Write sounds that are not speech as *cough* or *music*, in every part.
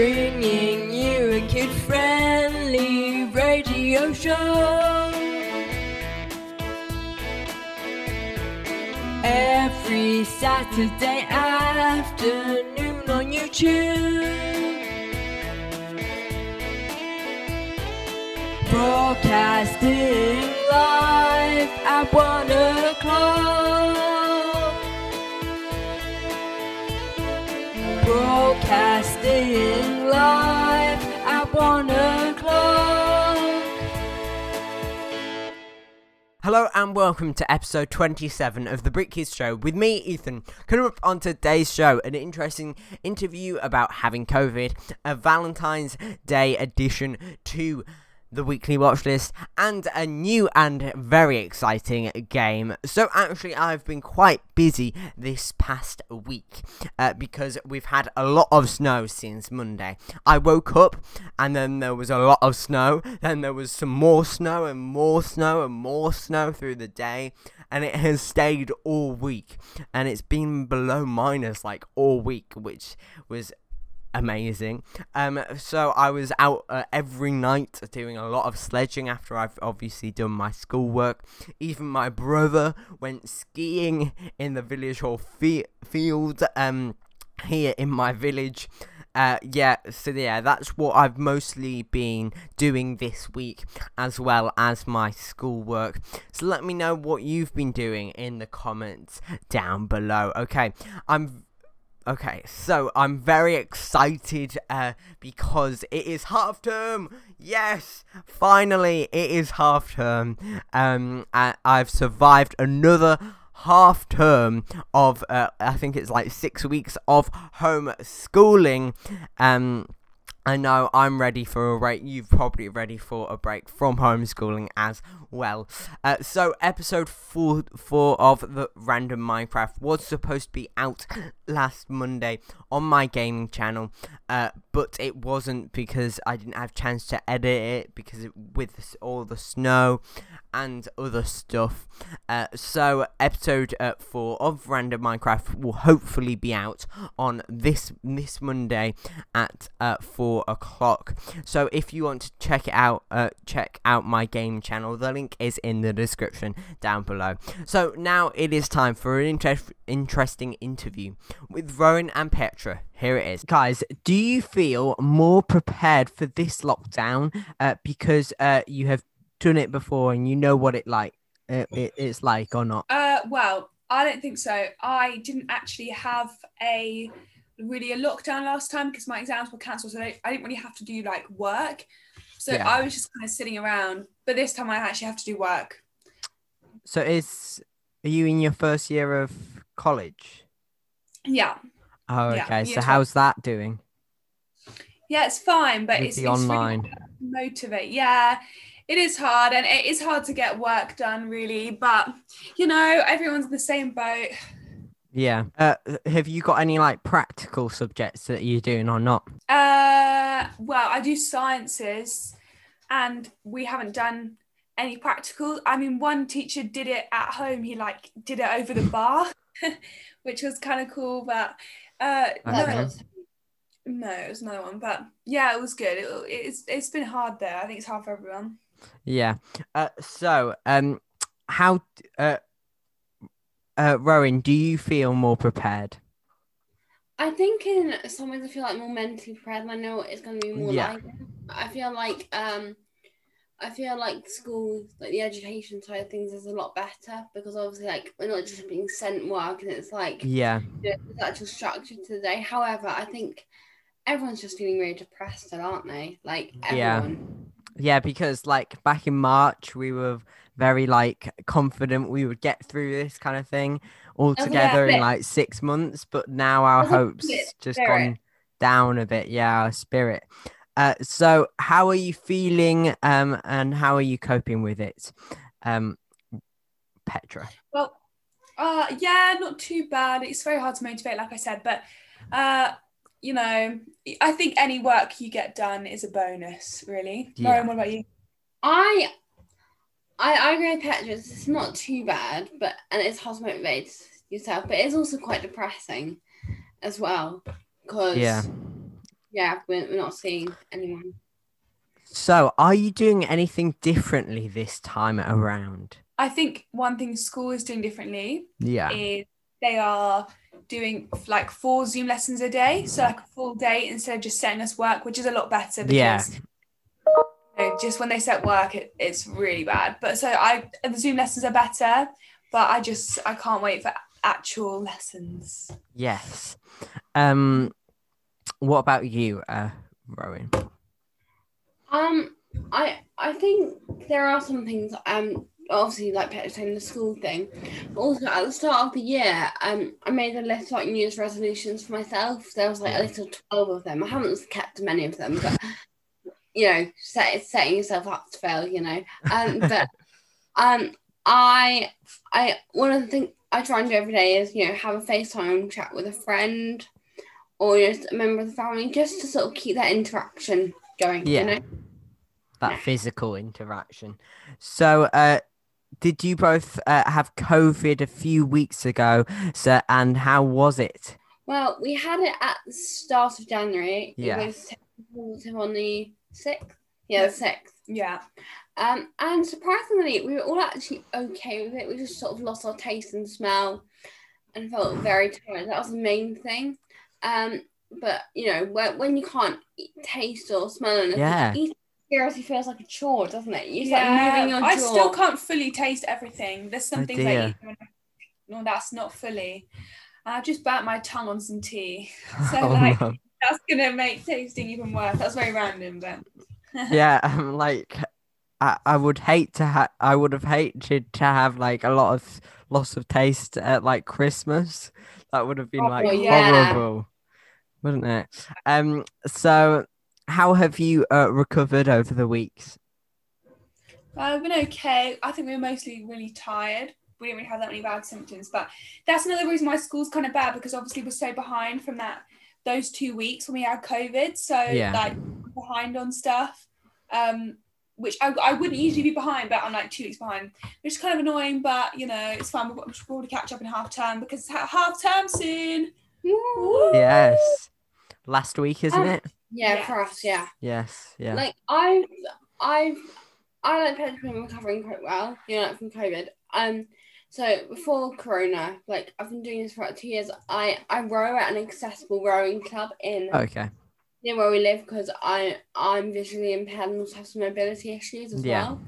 bringing you a kid friendly radio show. Every Saturday afternoon on YouTube. Broadcasting live at one o'clock. Broadcasting Hello and welcome to episode 27 of the Brit Kids Show with me, Ethan. Coming up on today's show, an interesting interview about having COVID, a Valentine's Day edition to the weekly watch list, and a new and very exciting game. So, actually, I've been quite busy this past week uh, because we've had a lot of snow since Monday. I woke up and then there was a lot of snow, then there was some more snow and more snow and more snow through the day, and it has stayed all week. And it's been below minus like all week, which was amazing. Um, so I was out uh, every night doing a lot of sledging after I've obviously done my schoolwork. Even my brother went skiing in the village hall fi- field um, here in my village. Uh, yeah, so yeah, that's what I've mostly been doing this week, as well as my schoolwork. So let me know what you've been doing in the comments down below. Okay, I'm Okay, so I'm very excited uh, because it is half term. Yes, finally, it is half term. Um, I've survived another half term of uh, I think it's like six weeks of homeschooling. Um. I know I'm ready for a break. You're probably ready for a break from homeschooling as well. Uh, so, episode four, four of the Random Minecraft was supposed to be out last Monday on my gaming channel, uh, but it wasn't because I didn't have chance to edit it because it, with all the snow and other stuff. Uh, so, episode uh, four of Random Minecraft will hopefully be out on this this Monday at uh, four o'clock. So, if you want to check it out, uh, check out my game channel. The link is in the description down below. So now it is time for an inter- interesting interview with Rowan and Petra. Here it is, guys. Do you feel more prepared for this lockdown uh, because uh, you have done it before and you know what it like? Uh, it, it's like or not? Uh, well, I don't think so. I didn't actually have a really a lockdown last time because my exams were cancelled, so I, didn't really have to do like work. So Yeah. I was just kind of sitting around. But this time I actually have to do work. So is are you in your first year of college? Yeah, Oh, okay. year So 12. how's that doing? yeah, it's fine, but With it's, the it's online. to motivate. Yeah, it is hard, and it is hard to get work done, really. But you know, everyone's in the same boat. Yeah. Uh, have you got any like practical subjects that you're doing or not? Uh, well, I do sciences, and we haven't done any practical. I mean, one teacher did it at home. He like did it over the bar, *laughs* which was kind of cool. But uh, no, Okay. no, it was another one. But yeah, it was good. It, it's it's been hard there. I think it's hard for everyone. Yeah. Uh, so, um, how, uh, uh, Rowan, do you feel more prepared? I think in some ways I feel like more mentally prepared. I know it's going to be more Yeah. like. I feel like um, I feel like school, like the education side of things, is a lot better because obviously, like we're not just being sent work, and it's like Yeah. you know, there's actual structure to the day. However, I think everyone's just feeling really depressed, aren't they? Like Yeah. Yeah, because like back in March, we were very like confident we would get through this kind of thing all together in like six months, but now our hopes just gone down a bit. Yeah, our spirit. Uh, so how are you feeling? Um, and how are you coping with it? Um, Petra. Well, uh, yeah, not too bad. It's very hard to motivate, like I said, but uh, you know, I think any work you get done is a bonus, really. Yeah. Lauren, what about you? I, I, I agree with Petra. It's it's not too bad, but and it's hard to motivate yourself, but it's also quite depressing as well because Yeah. yeah, we're, we're not seeing anyone. So, are you doing anything differently this time around? I think one thing school is doing differently Yeah. is they are doing like four Zoom lessons a day, so like a full day instead of just setting us work, which is a lot better because Yeah. You know, just when they set work, it, it's really bad. But so I the Zoom lessons are better, but I just I can't wait for actual lessons. Yes. Um, what about you, uh, Rowan? Um, I I think there are some things. Um, obviously like Petra saying the school thing, but also at the start of the year, um, I made a list of like New Year's resolutions for myself. There was like a little twelve of them. I haven't kept many of them, but you know, set, setting yourself up to fail. You know, um, but *laughs* um, I I one of the things I try and do every day is you know have a FaceTime chat with a friend or just a member of the family, just to sort of keep that interaction going. Yeah. You know. That physical interaction. So, uh, did you both uh, have COVID a few weeks ago? sir? and how was it? Well, we had it at the start of January. Yeah. It was positive on the sixth. Yeah, the sixth. Yeah. Um, and surprisingly, we were all actually okay with it. We just sort of lost our taste and smell, and felt very tired. That was the main thing. Um, but you know, when, when you can't eat, taste or smell anything, Yeah. eating seriously feels like a chore, doesn't it? You're yeah, like moving your I jaw. still can't fully taste everything. There's some Oh, things dear. I eat no, that's not fully. And I've just burnt my tongue on some tea, *laughs* so *laughs* Oh, like no. That's gonna make tasting even worse. That's very random, but *laughs* yeah, um, like I, I would hate to have. I would have hated to have like a lot of loss of taste at like Christmas. That would have been like Oh, yeah. horrible, wouldn't it? Um. So, how have you uh, recovered over the weeks? I've been okay. I think we were mostly really tired. We didn't really have that many bad symptoms, but that's another reason why school's kind of bad because obviously we're so behind from that those two weeks when we had COVID. So Yeah. like behind on stuff, um, which I, I wouldn't usually be behind, but I'm like two weeks behind, which is kind of annoying. But you know, it's fine. We'll, we'll probably catch up in half term because it's half term soon. Woo! Yes, last week, isn't Um, it? yeah, Yes. for us, yeah. Yes. Yeah. Like I've I've I like Petra's been recovering quite well, you know, like from COVID. Um so before Corona, like I've been doing this for like two years. I I row at an accessible rowing club in okay. near where we live because I I'm visually impaired and also have some mobility issues as Yeah. well.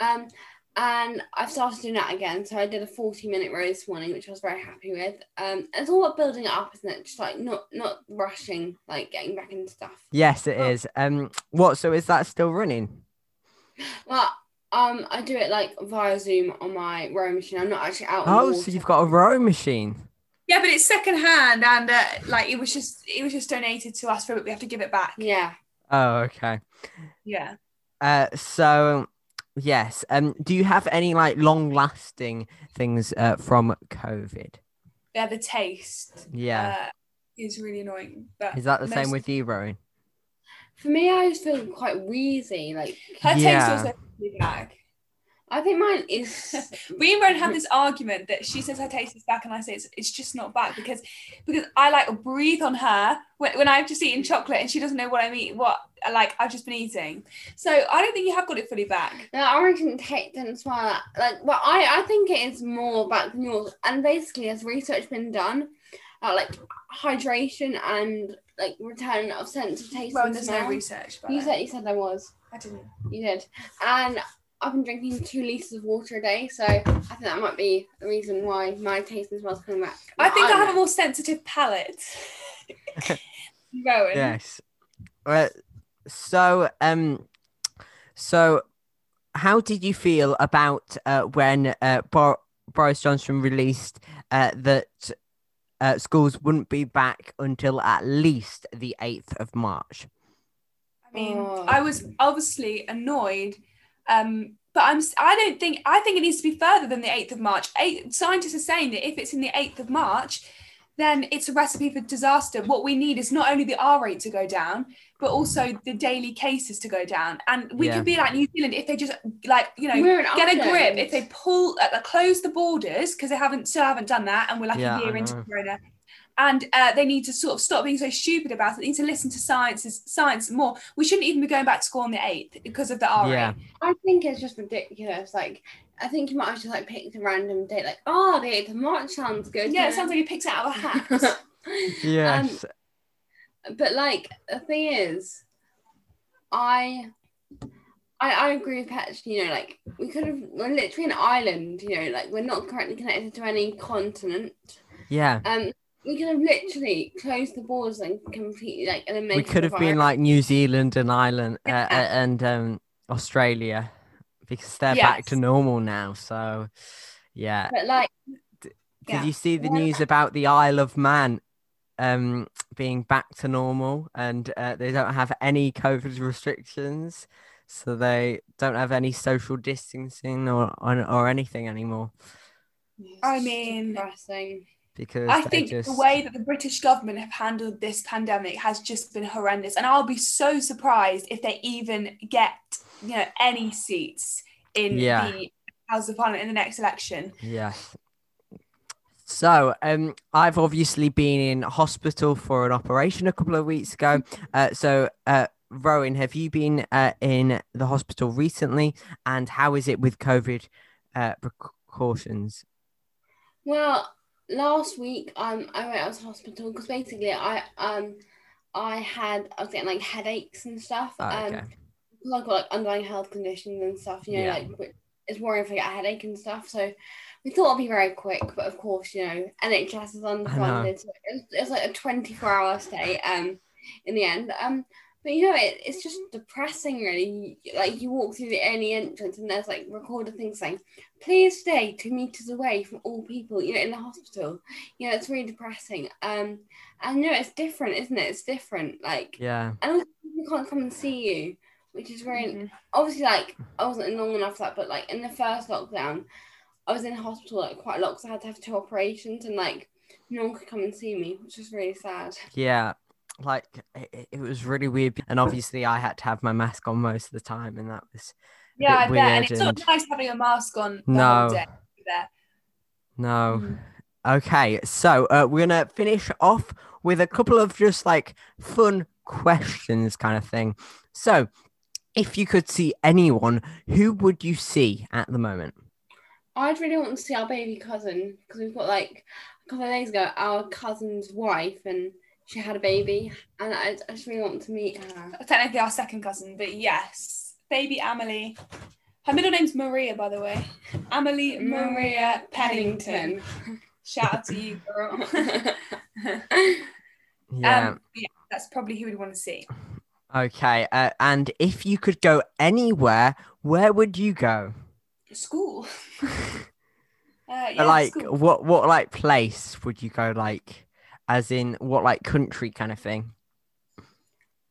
Um and I've started doing that again. So I did a 40 minute row this morning, which I was very happy with. Um it's all about building it up, isn't it? Just like not not rushing, like getting back into stuff. Yes, it Oh. is. Um. What? So is that still running? Well, um, I do it like via Zoom on my rowing machine. I'm not actually out. on the Oh, water. so you've got a rowing machine. Yeah, but it's second hand, and uh, like it was just it was just donated to us for it. We have to give it back. Yeah. Oh, okay. Yeah. Uh, so yes. Um, do you have any like long-lasting things uh, from COVID? Yeah, the taste. Yeah. uh, is really annoying. But Is that the same with you, Rowan? For me, I just feel quite wheezy. Like her Yeah. taste also really back? I think mine is. *laughs* We and Rowan have this argument that she says her taste is back, and I say it's, it's just not back because because I like breathe on her when, when I've just eaten chocolate and she doesn't know what I'm eating, what like I've just been eating. So I don't think you have got it fully back. No, I reckon take didn't smell that. Like, but I, I think it is more back than yours. And basically, has research been done, uh, like hydration and like return of sense of taste Well, there's smell. no research. About You said you said there was. I didn't. You did. And I've been drinking two liters of water a day, so I think that might be the reason why my taste and smell's coming back. I think I don't have a more sensitive palate. *laughs* Rowan. Yes. Uh, so um, so how did you feel about uh, when uh, Bor- Boris Johnson released uh, that uh, schools wouldn't be back until at least the eighth of March? I mean, Oh. I was obviously annoyed, um, but I'm. I don't think. I think it needs to be further than the eighth of March. Eight, scientists are saying that if it's in the eighth of March, then it's a recipe for disaster. What we need is not only the R rate to go down, but also the daily cases to go down. And we Yeah. could be like New Zealand if they just like you know We're get a grip. If they pull, uh, close the borders because they haven't still haven't done that, and we're like Yeah, a year into. Corona. and uh, they need to sort of stop being so stupid about it. They need to listen to science science more. We shouldn't even be going back to school on the eighth because of the RA. Yeah. I think it's just ridiculous. Like, I think you might have just like picked a random date, like, oh, the 8th of March sounds good. Yeah, it sounds like you picked it out of a hat. *laughs* Yes. but like the thing is, I, I, I agree with Patch. You know, like we could have. We're literally an island. You know, like we're not currently connected to any continent. yeah. Um, we could have literally closed the borders and completely like eliminated. We could have been like New Zealand and Ireland uh, uh, Yeah. and um, Australia because they're back to normal now. So, yeah. But like, Did Yeah. you see the news about the Isle of Man um, being back to normal and uh, they don't have any COVID restrictions? So they don't have any social distancing or or, or anything anymore I mean- depressing. because I think just the way that the British government have handled this pandemic has just been horrendous, and I'll be so surprised if they even get you know any seats in Yeah. the House of Parliament in the next election. Yes. So, um, I've obviously been in hospital for an operation a couple of weeks ago. Uh, so, uh, Rowan, have you been uh, in the hospital recently? And how is it with COVID uh, precautions? Well, last week um I went out to hospital because basically I um I had I was getting like headaches and stuff. Oh, um okay. because I've got like underlying health conditions and stuff, you know, Yeah. like it's worrying if I get a headache and stuff. So we thought it'd be very quick, but of course, you know, NHS is underfunded. So it was, it was like a 24 hour stay um in the end. Um but you know it, it's just depressing really. Like you walk through the early entrance and there's like recorded things saying, please stay two meters away from all people, you know, in the hospital. You know, it's really depressing. Um and you know it's different, isn't it? It's different. Like Yeah. and also people can't come and see you, which is very Mhm. obviously like I wasn't long enough for that, but like in the first lockdown, I was in hospital like quite a lot because I had to have two operations and like no one could come and see me, which was really sad. Yeah. Like, it, it was really weird. And obviously, I had to have my mask on most of the time. And that was Yeah, I bet, and it's not nice having a mask on the No. whole day. There. No. Mhm. Okay, so uh, we're gonna finish off with a couple of just like fun questions, kind of thing. So, if you could see anyone, who would you see at the moment? I'd really want to see our baby cousin because we've got like a couple of days ago our cousin's wife and she had a baby and I, I just really want to meet her. Technically our second cousin, but yes, baby Amelie. Her middle name's Maria, by the way. Amelie Maria Pennington. Shout out to you, girl. *laughs* Yeah. Um, yeah, that's probably who we'd want to see. Okay. Uh, and if you could go anywhere, where would you go? School. *laughs* uh, yeah, like, school. what what like place would you go? Like, as in what like country kind of thing?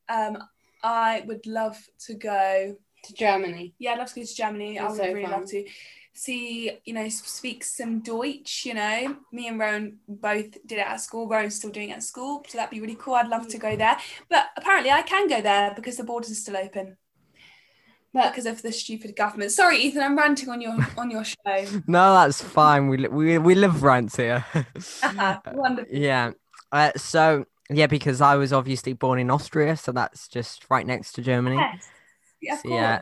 Um, I would love to go. to Germany. Yeah, I'd love to go to Germany. I would so really fun. love to see, you know, speak some Deutsch. You know, me and Rowan both did it at school. Rowan's still doing it at school, so that'd be really cool. I'd love to go there. But apparently, I can go there because the borders are still open. But because of the stupid government. Sorry, Ethan, I'm ranting on your on your show. *laughs* No, that's fine. We we we live rants here. Wonderful. *laughs* Yeah. Uh, so yeah, because I was obviously born in Austria, so that's just right next to Germany. Yes. Yeah, So, yeah,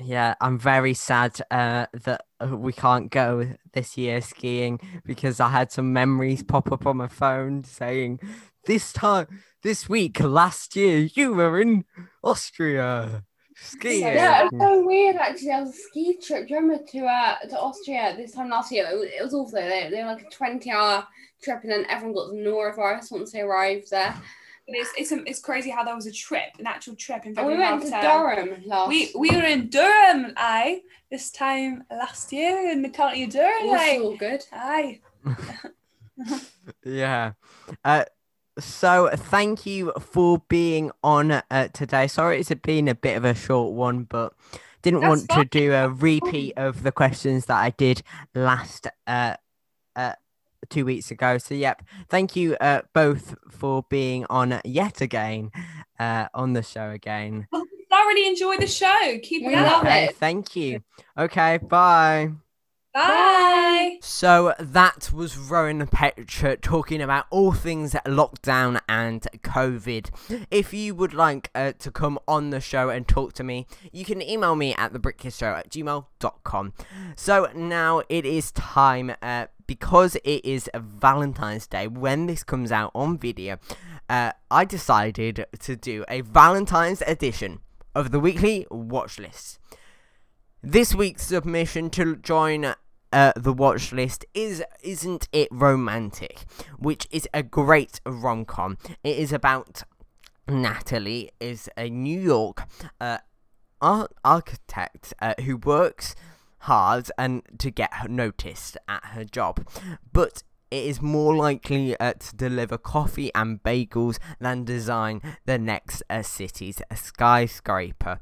yeah, I'm very sad uh, that we can't go this year skiing because I had some memories pop up on my phone saying, "This time, this week, last year, you were in Austria skiing." yeah, it's so weird actually. There was a ski trip. Do you remember to uh to Austria this time last year? It was, it was awful. They, they were like a twenty hour trip, and then everyone got the norovirus once they arrived there. But it's it's, it's crazy how there was a trip, an actual trip in And we February. went to. Durham last. We we were in Durham, aye, this time last year in the county of Durham, it was aye. all good. aye. *laughs* Yeah. Uh, so thank you for being on uh, today. Sorry, it's been a bit of a short one, but didn't That's want to do a repeat of the questions that I did last uh, uh, two weeks ago. So, yep, thank you uh, both for being on yet again uh, on the show again. I thoroughly enjoy the show. Keep We it up. Okay, thank you. Okay, bye. Bye. So that was Rowan Petra talking about all things lockdown and COVID. If you would like uh, to come on the show and talk to me, you can email me at thebritkidsshow at gmail.com. So now it is time, uh, because it is Valentine's Day, when this comes out on video, uh, I decided to do a Valentine's edition of the weekly watch list. This week's submission to join uh, the watch list is isn't it romantic which is a great rom-com it is about natalie is a new york uh, ar- architect uh, who works hard and to get noticed at her job. But it is more likely uh, to deliver coffee and bagels than design the next uh, city's skyscraper.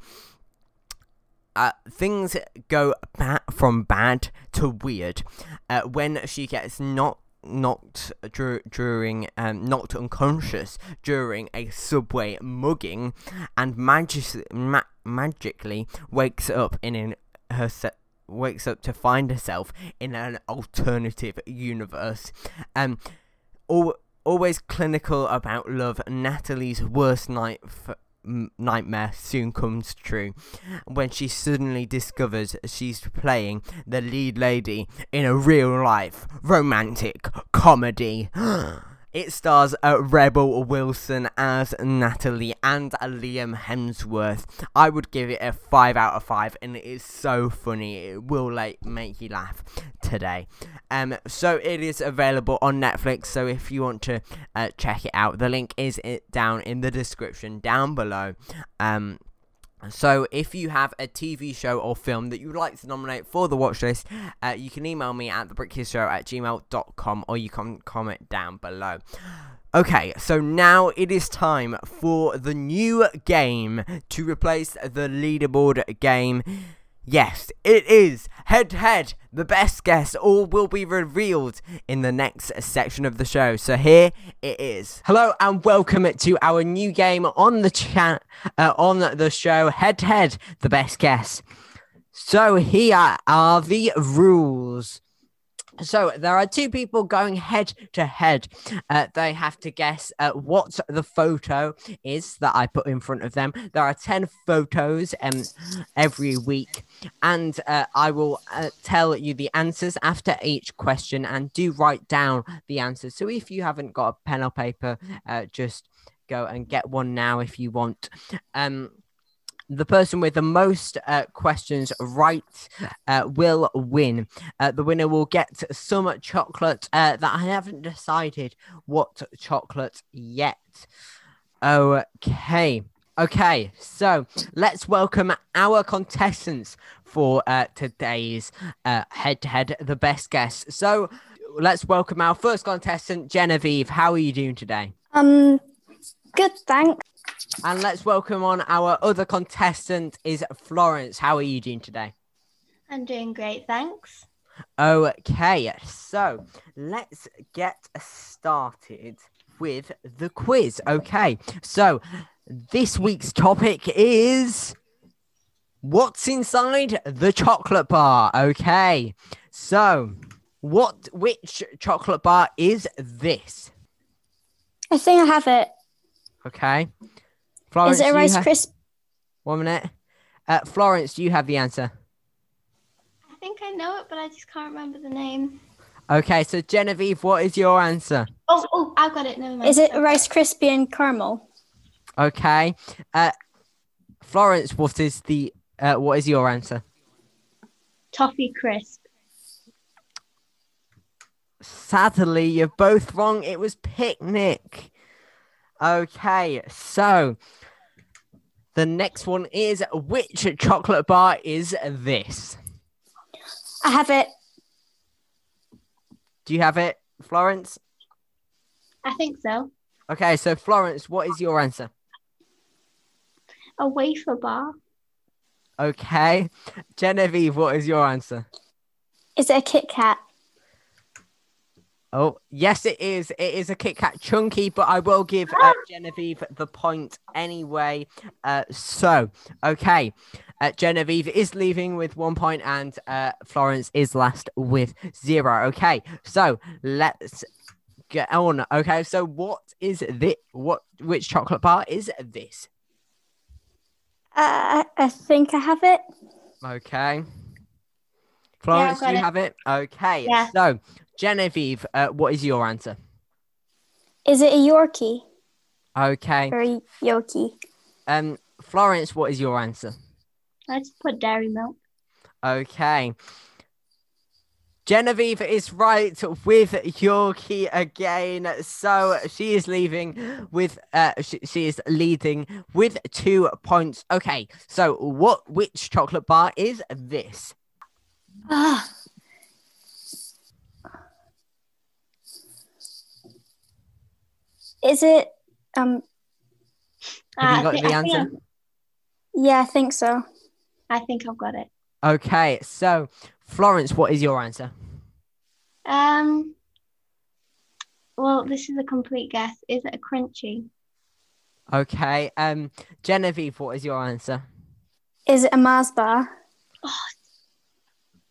Uh, things go ba- from bad to weird. Uh, when she gets not knocked dur- during um, knocked unconscious during a subway mugging and magically ma- magically wakes up in an, her se- wakes up to find herself in an alternative universe um al- always clinical about love natalie's worst night f- nightmare soon comes true when she suddenly discovers she's playing the lead lady in a real life romantic comedy. It stars uh, Rebel Wilson as Natalie and Liam Hemsworth. I would give it a 5 out of 5 and it is so funny. It will like make you laugh today. Um so it is available on Netflix so if you want to uh, check it out the link is it down in the description down below. Um so, if you have a TV show or film that you would like to nominate for the watch list, uh, you can email me at thebritkidsshow at gmail.com or you can comment down below. Okay, so now it is time for the new game to replace the leaderboard game. Yes, it is head to head. The best guess all will be revealed in the next section of the show. So here it is. Hello and welcome to our new game on the chat uh, on the show head to head. The best guess. So here are the rules. So there are two people going head to head. Uh, they have to guess uh, what the photo is that I put in front of them. There are ten photos um, every week, and uh, I will uh, tell you the answers after each question. And do write down the answers. So if you haven't got a pen or paper, uh, just go and get one now if you want. Um, the person with the most uh, questions right uh, will win. Uh, the winner will get some chocolate uh, that I haven't decided what chocolate yet. Okay. Okay, so let's welcome our contestants for uh, today's head to head, the best guess. So let's welcome our first contestant, Genevieve. How are you doing today? Um, good, thanks. And let's welcome on our other contestant is Florence. How are you doing today? I'm doing great, thanks. Okay, so let's get started with the quiz. Okay, so this week's topic is what's inside the chocolate bar. Okay, so what which chocolate bar is this? I think I have it. Okay. Florence, Is it a do you Rice ha- Crisp? One minute. Uh, Florence, do you have the answer? I think I know it, but I just can't remember the name. Okay, so Genevieve, what is your answer? Oh, oh, I've got it. Never mind. Is it Rice Crispy and caramel? Okay. Uh, Florence, what is the uh, what is your answer? Toffee Crisp. Sadly, you're both wrong. It was picnic. Okay, so the next one is which chocolate bar is this? I have it. Do you have it, Florence? I think so. Okay, so Florence, what is your answer? A wafer bar. Okay. Genevieve, what is your answer? Is it a Kit Kat? Oh, yes, it is. It is a Kit Kat chunky, but I will give uh, Genevieve the point anyway. Uh, so, okay. Uh, Genevieve is leaving with one point, and uh, Florence is last with zero. Okay, so let's get on. Okay, so what is this? What which chocolate bar is this? Uh, I think I have it. Okay. Florence, do you it. have it? Okay. Yeah. So, Genevieve, uh, what is your answer? Is it a Yorkie Okay. or a Yoki? Um, Florence, what is your answer? I just put dairy milk. Okay. Genevieve is right with Yorkie again. So she is leaving with uh she, she is leading with two points. Okay, so what which chocolate bar is this? Ah. Is it? Um. Have Uh, you got I thi- the I think answer? Yeah, I think so. I've- think I've got it. Okay, so Florence, what is your answer? Um. Well, this is a complete guess. Is it a crunchy? Okay, um Genevieve, what is your answer? Is it a Mars bar?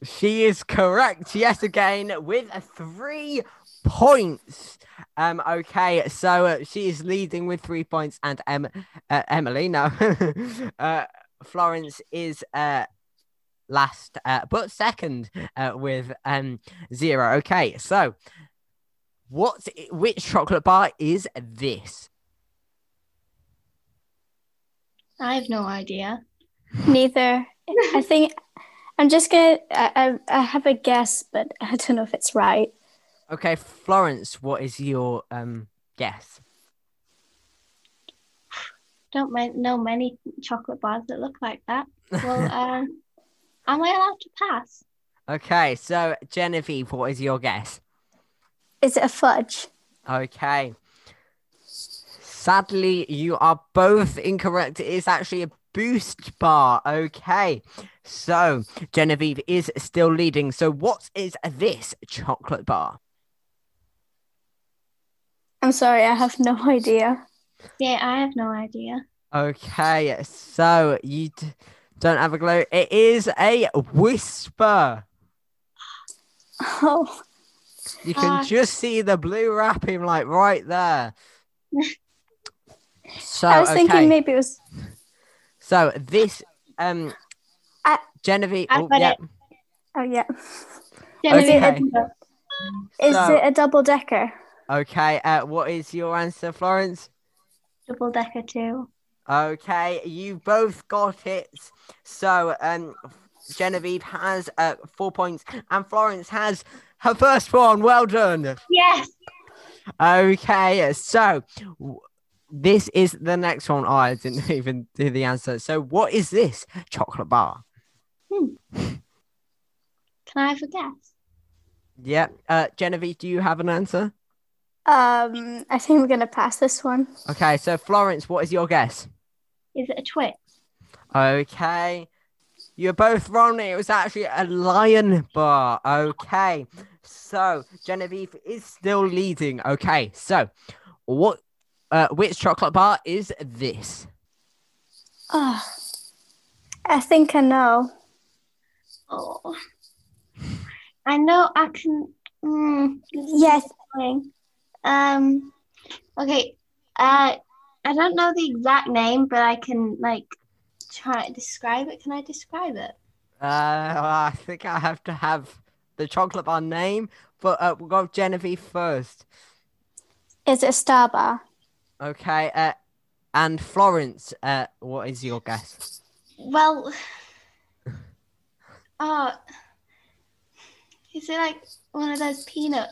She is correct Yes, again with three points. Um, okay, so uh, she is leading with three points, and em- uh, Emily, no, *laughs* uh, Florence is uh last, uh, but second uh, with um zero. Okay, so what? Which chocolate bar is this? I have no idea. Neither. I think I'm just gonna. I, I I have a guess, but I don't know if it's right. Okay, Florence, what is your um guess? Don't ma- know many chocolate bars that look like that. Well, *laughs* um, am I allowed to pass? Okay, so Genevieve, what is your guess? Is it a fudge? Okay. Sadly, you are both incorrect. It is actually a boost bar. Okay. So, Genevieve is still leading. So, what is this chocolate bar? I'm sorry, I have no idea. Yeah, I have no idea. Okay. So, you d- don't have a clue. It is a whisper. Oh, You can Ah. just see the blue wrapping, like right there. *laughs* So, I was okay. thinking maybe it was. So, this, um, I- Genevieve. I've oh, yeah. it. Oh yeah. Genevieve, Okay. Is So- it a double decker? Okay, uh, what is your answer, Florence? double decker two. Okay, you both got it. So, um, Genevieve has uh, four points, and Florence has her first one. Well done. Yes. Okay, so this is the next one. Oh, I didn't *laughs* even do the answer. So, what is this chocolate bar? Can I have a guess? Yeah, uh, Genevieve, do you have an answer? Um, I think we're gonna pass this one. Okay, so Florence, what is your guess? Is it a Twix? Okay. You're both wrong. It was actually a lion bar. Okay. So Genevieve is still leading. Okay. So what uh which chocolate bar is this? Oh, I think I know. Oh. I know I can. Mm, Yes. annoying. Um. Okay. Uh, I don't know the exact name, but I can like try to describe it. Can I describe it? Uh I think I have to have the chocolate bar name, but uh we'll go with Genevieve first. Is it a star bar? Okay, uh and Florence, uh what is your guess? Well. *laughs* Uh, is it like one of those peanut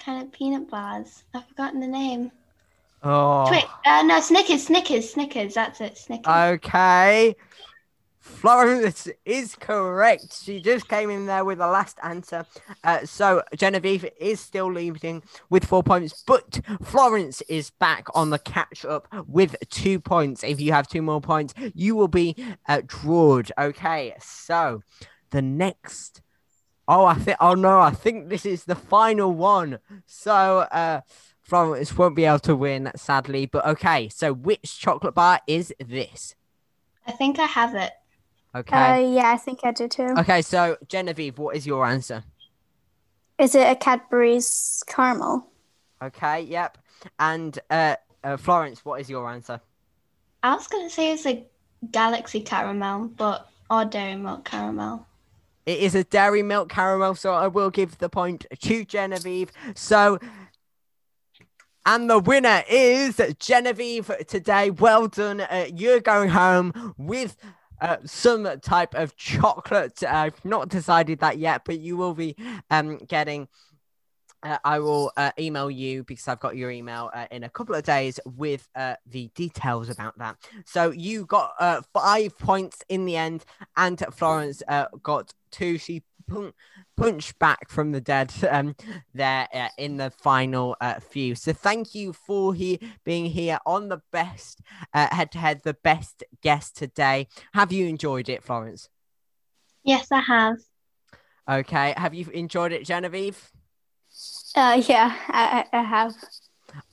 kind of peanut bars? I've forgotten the name. Oh Twix. Uh, no, Snickers. Snickers. Snickers. That's it. Snickers. Okay. Florence is correct. She just came in there with the last answer. Uh, so Genevieve is still leading with four points, but Florence is back on the catch up with two points. If you have two more points, you will be uh, drawed. Okay, so the next. Oh, I think. Oh no, I think this is the final one. So uh, Florence won't be able to win, sadly. But okay, so which chocolate bar is this? I think I have it. Okay. Uh, yeah, I think I do too. okay, so Genevieve, what is your answer? Is it a Cadbury's caramel? Okay, yep. And uh, uh Florence, what is your answer? I was gonna say it's a Galaxy caramel, but or Dairy Milk caramel. It is a dairy milk caramel, so I will give the point to Genevieve. So, and the winner is Genevieve today. Well done. Uh, you're going home with uh, some type of chocolate. I've not decided that yet, but you will be um, getting. Uh, I will uh, email you because I've got your email uh, in a couple of days with uh, the details about that. So you got uh, five points in the end, and Florence uh, got two. She pun- punched back from the dead *laughs* um, there uh, in the final uh, few. So thank you for he- being here on the best head to head, the best guest today. Have you enjoyed it, Florence? Yes, I have. Okay. Have you enjoyed it, Genevieve? Uh, yeah, I, I have.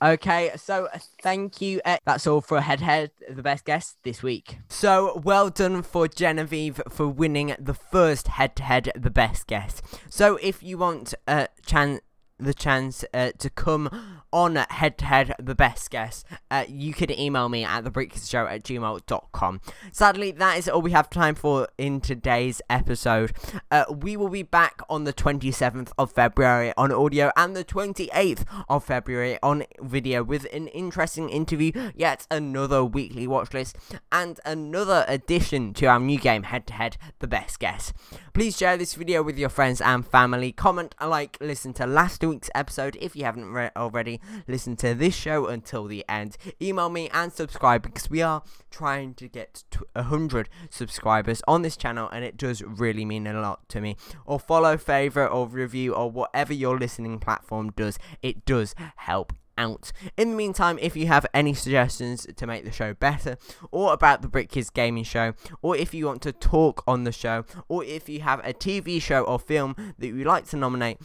Okay, so uh, thank you. That's all for Head Head, the best guest this week. So well done for Genevieve for winning the first Head to Head, the best guest. So if you want a chance, the chance uh, to come on head to head the best guest uh, you can email me at thebritkidsshow at gmail.com sadly that is all we have time for in today's episode. Uh, we will be back on the 27th of february on audio and the 28th of february on video with an interesting interview yet another weekly watch list and another addition to our new game head to head the best guest please share this video with your friends and family. Comment like listen to last week's episode. If you haven't re- already listen to this show until the end. Email me and subscribe because we are trying to get to 100 subscribers on this channel and it does really mean a lot to me. Or follow favorite or review or whatever your listening platform does. It does help out. In the meantime, if you have any suggestions to make the show better, or about the Brit Kids Gaming Show, or if you want to talk on the show, or if you have a TV show or film that you'd like to nominate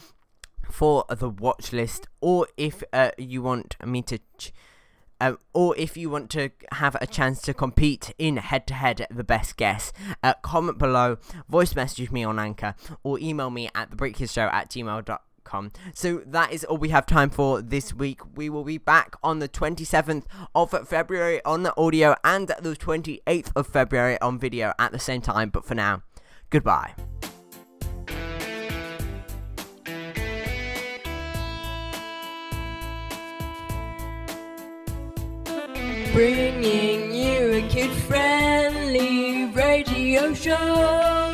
for the watch list, or if uh, you want me to. Ch- um, or if you want to have a chance to compete in head to head the best guess, uh, comment below, voice message me on Anchor, or email me at thebritkidsshow at gmail.com. So that is all we have time for this week. We will be back on the 27th of February on the audio and the 28th of February on video at the same time. But for now, goodbye. Bringing you a kid friendly radio show.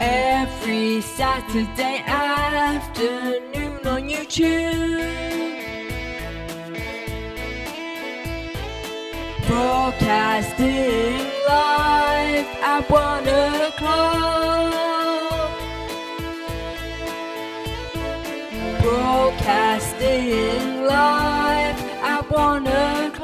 Every Saturday afternoon on YouTube. Broadcasting live at one o'clock. broadcasting live at one o'clock.